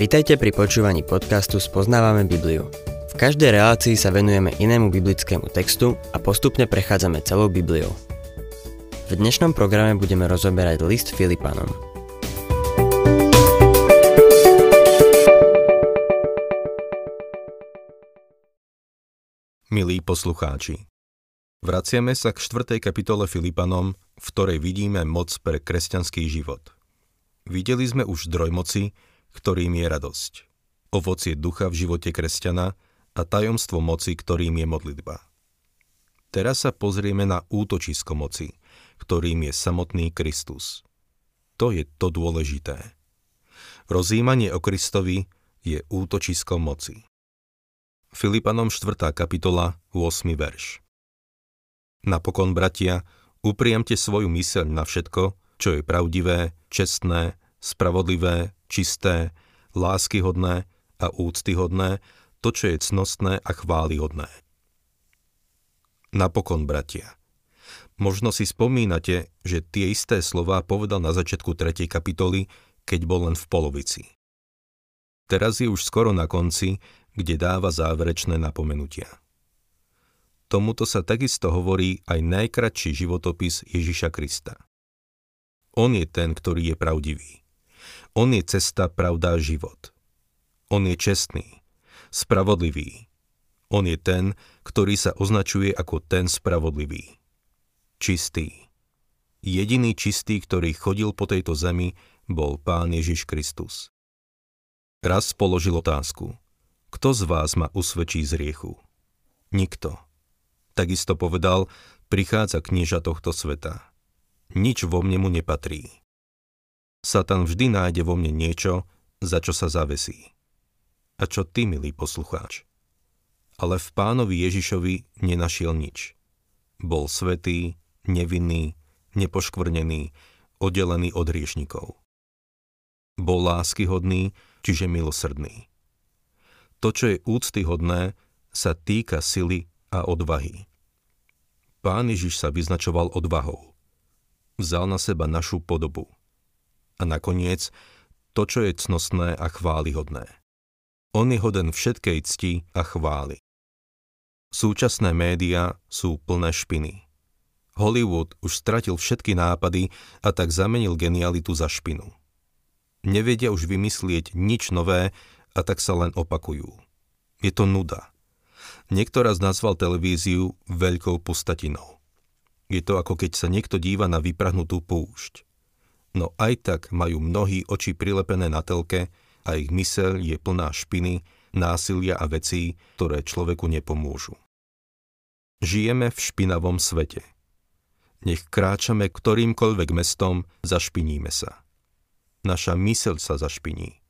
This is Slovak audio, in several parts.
Vitajte pri počúvaní podcastu Spoznávame Bibliu. V každej relácii sa venujeme inému biblickému textu a postupne prechádzame celou Bibliou. V dnešnom programe budeme rozoberať list Filipanom. Milí poslucháči, vraciame sa k 4. kapitole Filipanom, v ktorej vidíme moc pre kresťanský život. Videli sme už zdroj moci, ktorým je radosť, ovocie ducha v živote kresťana a tajomstvo moci, ktorým je modlitba. Teraz sa pozrieme na útočisko moci, ktorým je samotný Kristus. To je to dôležité. Rozímanie o Kristovi je útočisko moci. Filipanom 4. kapitola, 8. verš. Napokon, bratia, upriamte svoju myseľ na všetko, čo je pravdivé, čestné, spravodlivé, čisté, láskyhodné a úctyhodné, to, čo je cnostné a chválihodné. Napokon, bratia. Možno si spomínate, že tie isté slová povedal na začiatku 3. kapitoly, keď bol len v polovici. Teraz je už skoro na konci kde dáva záverečné napomenutia. Tomuto sa takisto hovorí aj najkratší životopis Ježiša Krista. On je ten, ktorý je pravdivý. On je cesta, pravda život. On je čestný, spravodlivý. On je ten, ktorý sa označuje ako ten spravodlivý. Čistý. Jediný čistý, ktorý chodil po tejto zemi, bol Pán Ježiš Kristus. Raz položil otázku. Kto z vás ma usvedčí z riechu? Nikto. Takisto povedal, prichádza knieža tohto sveta. Nič vo mne mu nepatrí. Satan vždy nájde vo mne niečo, za čo sa zavesí. A čo ty, milý poslucháč? Ale v pánovi Ježišovi nenašiel nič. Bol svetý, nevinný, nepoškvrnený, oddelený od hriešnikov. Bol láskyhodný, čiže milosrdný. To, čo je úctyhodné, sa týka sily a odvahy. Pán Ježiš sa vyznačoval odvahou. Vzal na seba našu podobu. A nakoniec to, čo je cnostné a chválihodné. On je hoden všetkej cti a chvály. Súčasné médiá sú plné špiny. Hollywood už stratil všetky nápady a tak zamenil genialitu za špinu. Nevedia už vymyslieť nič nové a tak sa len opakujú. Je to nuda. Niekto raz nazval televíziu veľkou pustatinou. Je to ako keď sa niekto díva na vyprahnutú púšť. No aj tak majú mnohí oči prilepené na telke a ich myseľ je plná špiny, násilia a vecí, ktoré človeku nepomôžu. Žijeme v špinavom svete. Nech kráčame ktorýmkoľvek mestom, zašpiníme sa. Naša myseľ sa zašpiní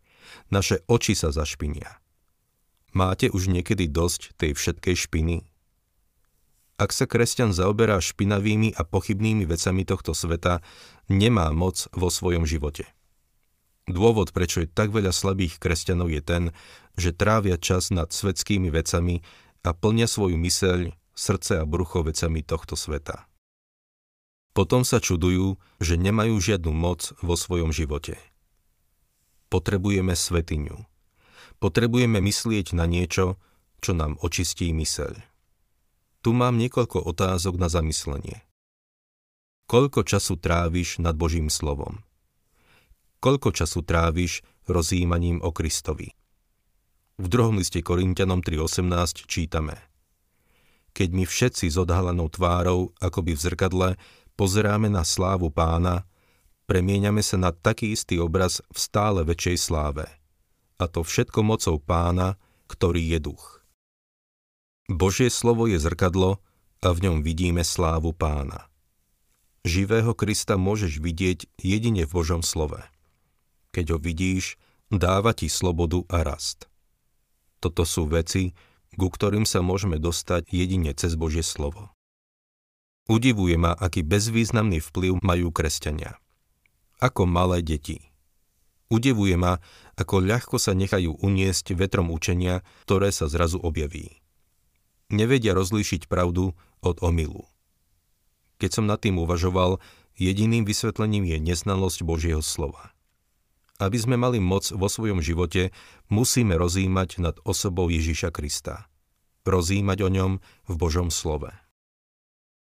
naše oči sa zašpinia. Máte už niekedy dosť tej všetkej špiny? Ak sa kresťan zaoberá špinavými a pochybnými vecami tohto sveta, nemá moc vo svojom živote. Dôvod, prečo je tak veľa slabých kresťanov je ten, že trávia čas nad svetskými vecami a plnia svoju myseľ, srdce a brucho vecami tohto sveta. Potom sa čudujú, že nemajú žiadnu moc vo svojom živote. Potrebujeme svetiňu. Potrebujeme myslieť na niečo, čo nám očistí myseľ. Tu mám niekoľko otázok na zamyslenie. Koľko času tráviš nad Božím slovom? Koľko času tráviš rozjímaním o Kristovi? V druhom liste Korintianom 3.18 čítame Keď my všetci s odhalenou tvárou, akoby v zrkadle, pozeráme na slávu pána, premieňame sa na taký istý obraz v stále väčšej sláve. A to všetko mocou pána, ktorý je duch. Božie slovo je zrkadlo a v ňom vidíme slávu pána. Živého Krista môžeš vidieť jedine v Božom slove. Keď ho vidíš, dáva ti slobodu a rast. Toto sú veci, ku ktorým sa môžeme dostať jedine cez Božie slovo. Udivuje ma, aký bezvýznamný vplyv majú kresťania ako malé deti. Udevuje ma, ako ľahko sa nechajú uniesť vetrom učenia, ktoré sa zrazu objaví. Nevedia rozlíšiť pravdu od omilu. Keď som nad tým uvažoval, jediným vysvetlením je neznalosť Božieho slova. aby sme mali moc vo svojom živote, musíme rozímať nad osobou Ježiša Krista. Rozímať o ňom v Božom slove.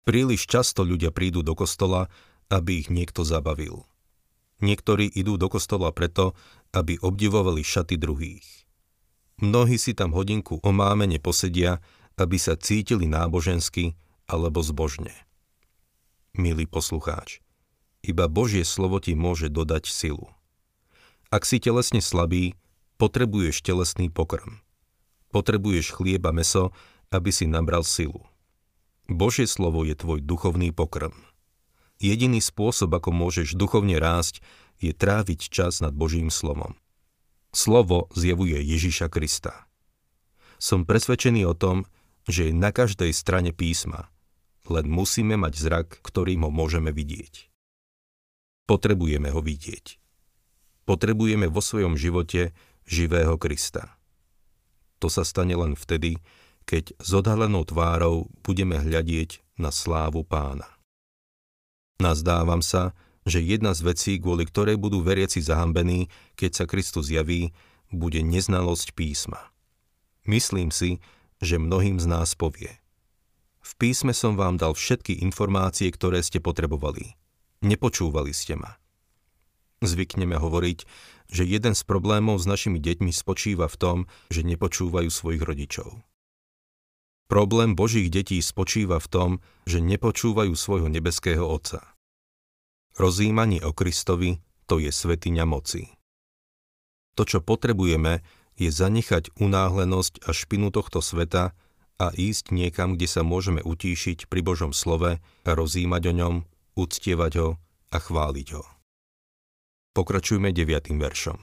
Príliš často ľudia prídu do kostola, aby ich niekto zabavil. Niektorí idú do kostola preto, aby obdivovali šaty druhých. Mnohí si tam hodinku omámene posedia, aby sa cítili nábožensky alebo zbožne. Milý poslucháč, iba Božie slovo ti môže dodať silu. Ak si telesne slabý, potrebuješ telesný pokrm. Potrebuješ chlieb a meso, aby si nabral silu. Božie slovo je tvoj duchovný pokrm. Jediný spôsob, ako môžeš duchovne rásť, je tráviť čas nad Božím slovom. Slovo zjevuje Ježiša Krista. Som presvedčený o tom, že je na každej strane písma, len musíme mať zrak, ktorým ho môžeme vidieť. Potrebujeme ho vidieť. Potrebujeme vo svojom živote živého Krista. To sa stane len vtedy, keď s odhalenou tvárou budeme hľadieť na slávu pána. Nazdávam sa, že jedna z vecí, kvôli ktorej budú veriaci zahambení, keď sa Kristus javí, bude neznalosť písma. Myslím si, že mnohým z nás povie. V písme som vám dal všetky informácie, ktoré ste potrebovali. Nepočúvali ste ma. Zvykneme hovoriť, že jeden z problémov s našimi deťmi spočíva v tom, že nepočúvajú svojich rodičov. Problém Božích detí spočíva v tom, že nepočúvajú svojho nebeského Otca. Rozímanie o Kristovi to je svetiňa moci. To, čo potrebujeme, je zanechať unáhlenosť a špinu tohto sveta a ísť niekam, kde sa môžeme utíšiť pri Božom slove a rozímať o ňom, uctievať ho a chváliť ho. Pokračujme deviatým veršom.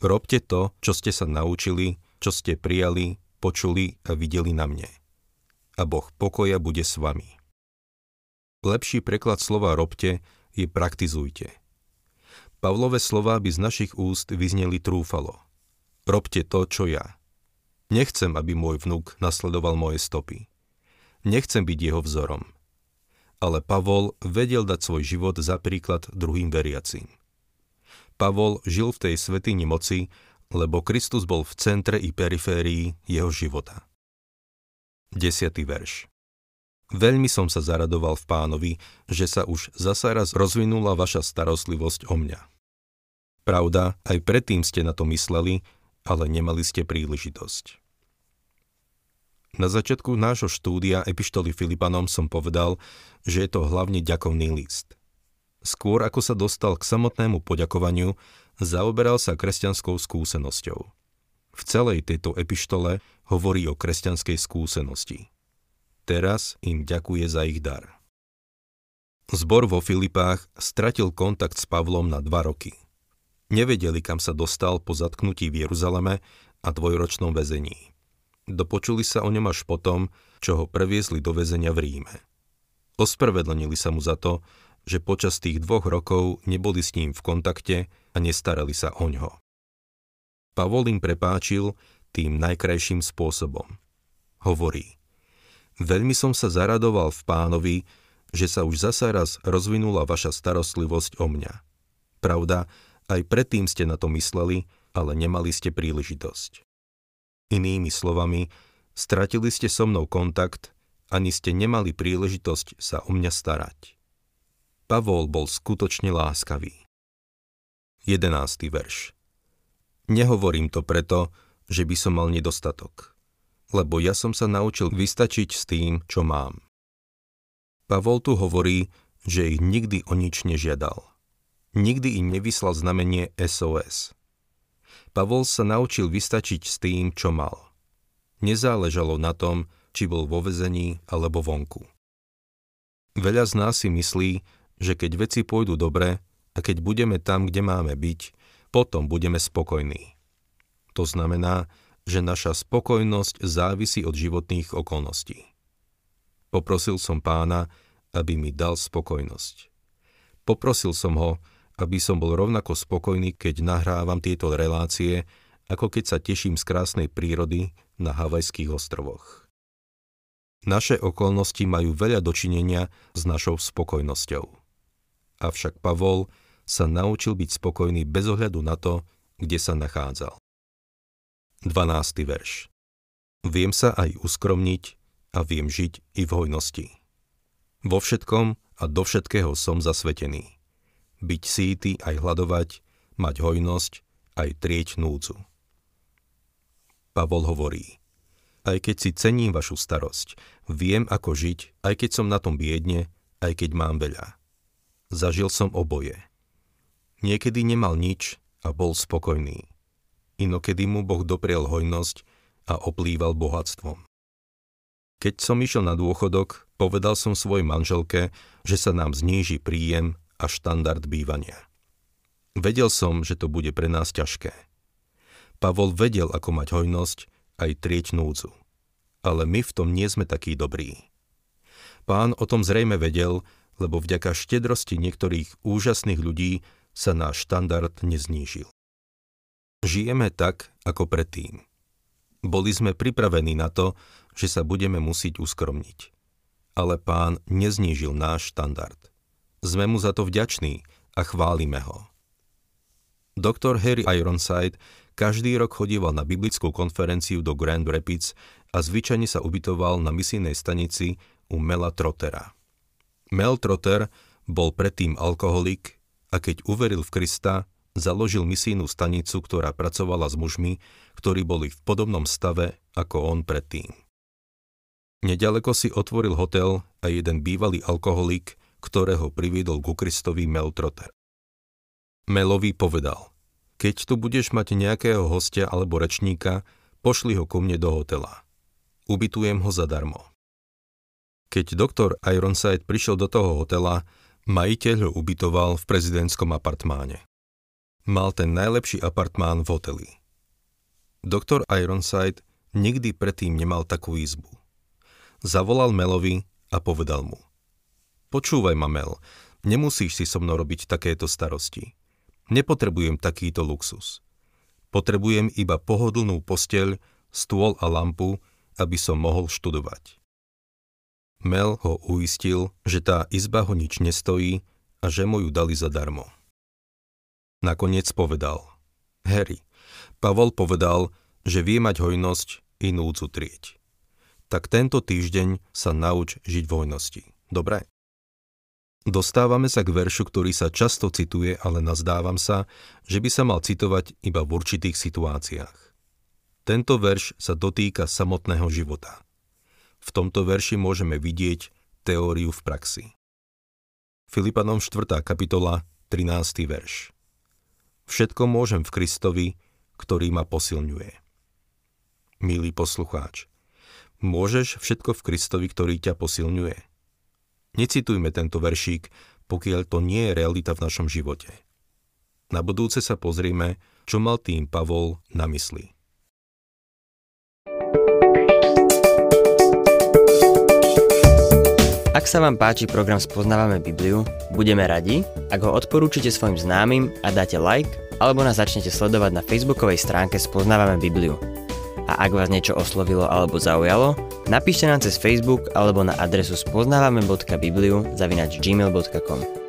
Robte to, čo ste sa naučili, čo ste prijali, počuli a videli na mne. A Boh pokoja bude s vami. Lepší preklad slova robte je praktizujte. Pavlové slova by z našich úst vyzneli trúfalo. Robte to, čo ja. Nechcem, aby môj vnúk nasledoval moje stopy. Nechcem byť jeho vzorom. Ale Pavol vedel dať svoj život za príklad druhým veriacím. Pavol žil v tej svetýni moci, lebo Kristus bol v centre i periférii jeho života. 10. verš Veľmi som sa zaradoval v pánovi, že sa už zasa raz rozvinula vaša starostlivosť o mňa. Pravda, aj predtým ste na to mysleli, ale nemali ste príležitosť. Na začiatku nášho štúdia Epištoly Filipanom som povedal, že je to hlavne ďakovný list. Skôr ako sa dostal k samotnému poďakovaniu, zaoberal sa kresťanskou skúsenosťou. V celej tejto epištole hovorí o kresťanskej skúsenosti. Teraz im ďakuje za ich dar. Zbor vo Filipách stratil kontakt s Pavlom na dva roky. Nevedeli, kam sa dostal po zatknutí v Jeruzaleme a dvojročnom väzení. Dopočuli sa o ňom až potom, čo ho previezli do väzenia v Ríme. Ospravedlnili sa mu za to, že počas tých dvoch rokov neboli s ním v kontakte a nestarali sa o ňo. Pavol im prepáčil tým najkrajším spôsobom. Hovorí, Veľmi som sa zaradoval v pánovi, že sa už zasa raz rozvinula vaša starostlivosť o mňa. Pravda, aj predtým ste na to mysleli, ale nemali ste príležitosť. Inými slovami, stratili ste so mnou kontakt, ani ste nemali príležitosť sa o mňa starať. Pavol bol skutočne láskavý. 11. verš Nehovorím to preto, že by som mal nedostatok lebo ja som sa naučil vystačiť s tým, čo mám. Pavol tu hovorí, že ich nikdy o nič nežiadal. Nikdy im nevyslal znamenie SOS. Pavol sa naučil vystačiť s tým, čo mal. Nezáležalo na tom, či bol vo vezení alebo vonku. Veľa z nás si myslí, že keď veci pôjdu dobre a keď budeme tam, kde máme byť, potom budeme spokojní. To znamená, že naša spokojnosť závisí od životných okolností. Poprosil som pána, aby mi dal spokojnosť. Poprosil som ho, aby som bol rovnako spokojný, keď nahrávam tieto relácie, ako keď sa teším z krásnej prírody na Havajských ostrovoch. Naše okolnosti majú veľa dočinenia s našou spokojnosťou. Avšak Pavol sa naučil byť spokojný bez ohľadu na to, kde sa nachádzal. 12. verš Viem sa aj uskromniť a viem žiť i v hojnosti. Vo všetkom a do všetkého som zasvetený. Byť síty aj hľadovať, mať hojnosť, aj trieť núdzu. Pavol hovorí, aj keď si cením vašu starosť, viem ako žiť, aj keď som na tom biedne, aj keď mám veľa. Zažil som oboje. Niekedy nemal nič a bol spokojný. Inokedy mu Boh dopriel hojnosť a oplýval bohatstvom. Keď som išiel na dôchodok, povedal som svojej manželke, že sa nám zníži príjem a štandard bývania. Vedel som, že to bude pre nás ťažké. Pavol vedel, ako mať hojnosť, aj trieť núdzu. Ale my v tom nie sme takí dobrí. Pán o tom zrejme vedel, lebo vďaka štedrosti niektorých úžasných ľudí sa náš štandard neznížil. Žijeme tak, ako predtým. Boli sme pripravení na to, že sa budeme musieť uskromniť. Ale pán neznížil náš štandard. Sme mu za to vďační a chválime ho. Doktor Harry Ironside každý rok chodíval na biblickú konferenciu do Grand Rapids a zvyčajne sa ubytoval na misijnej stanici u Mela Trottera. Mel Trotter bol predtým alkoholik a keď uveril v Krista, založil misijnú stanicu, ktorá pracovala s mužmi, ktorí boli v podobnom stave ako on predtým. Nedaleko si otvoril hotel a jeden bývalý alkoholik, ktorého priviedol ku Kristovi Mel Trotter. Melovi povedal – keď tu budeš mať nejakého hostia alebo rečníka, pošli ho ku mne do hotela. Ubytujem ho zadarmo. Keď doktor Ironside prišiel do toho hotela, majiteľ ho ubytoval v prezidentskom apartmáne. Mal ten najlepší apartmán v hoteli. Doktor Ironside nikdy predtým nemal takú izbu. Zavolal Melovi a povedal mu. Počúvaj ma, Mel, nemusíš si so mnou robiť takéto starosti. Nepotrebujem takýto luxus. Potrebujem iba pohodlnú posteľ, stôl a lampu, aby som mohol študovať. Mel ho uistil, že tá izba ho nič nestojí a že mu ju dali zadarmo. Nakoniec povedal, Harry, Pavol povedal, že vie mať hojnosť i núdzu trieť. Tak tento týždeň sa nauč žiť v hojnosti. Dobre? Dostávame sa k veršu, ktorý sa často cituje, ale nazdávam sa, že by sa mal citovať iba v určitých situáciách. Tento verš sa dotýka samotného života. V tomto verši môžeme vidieť teóriu v praxi. Filipanom 4. kapitola, 13. verš. Všetko môžem v Kristovi, ktorý ma posilňuje. Milý poslucháč, môžeš všetko v Kristovi, ktorý ťa posilňuje? Necitujme tento veršík, pokiaľ to nie je realita v našom živote. Na budúce sa pozrieme, čo mal tým Pavol na mysli. Ak sa vám páči program Spoznávame Bibliu, budeme radi, ak ho odporúčite svojim známym a dáte like, alebo nás začnete sledovať na facebookovej stránke Spoznávame Bibliu a ak vás niečo oslovilo alebo zaujalo, napíšte nám cez Facebook alebo na adresu spoznávame.bibliu zavinač gmail.com.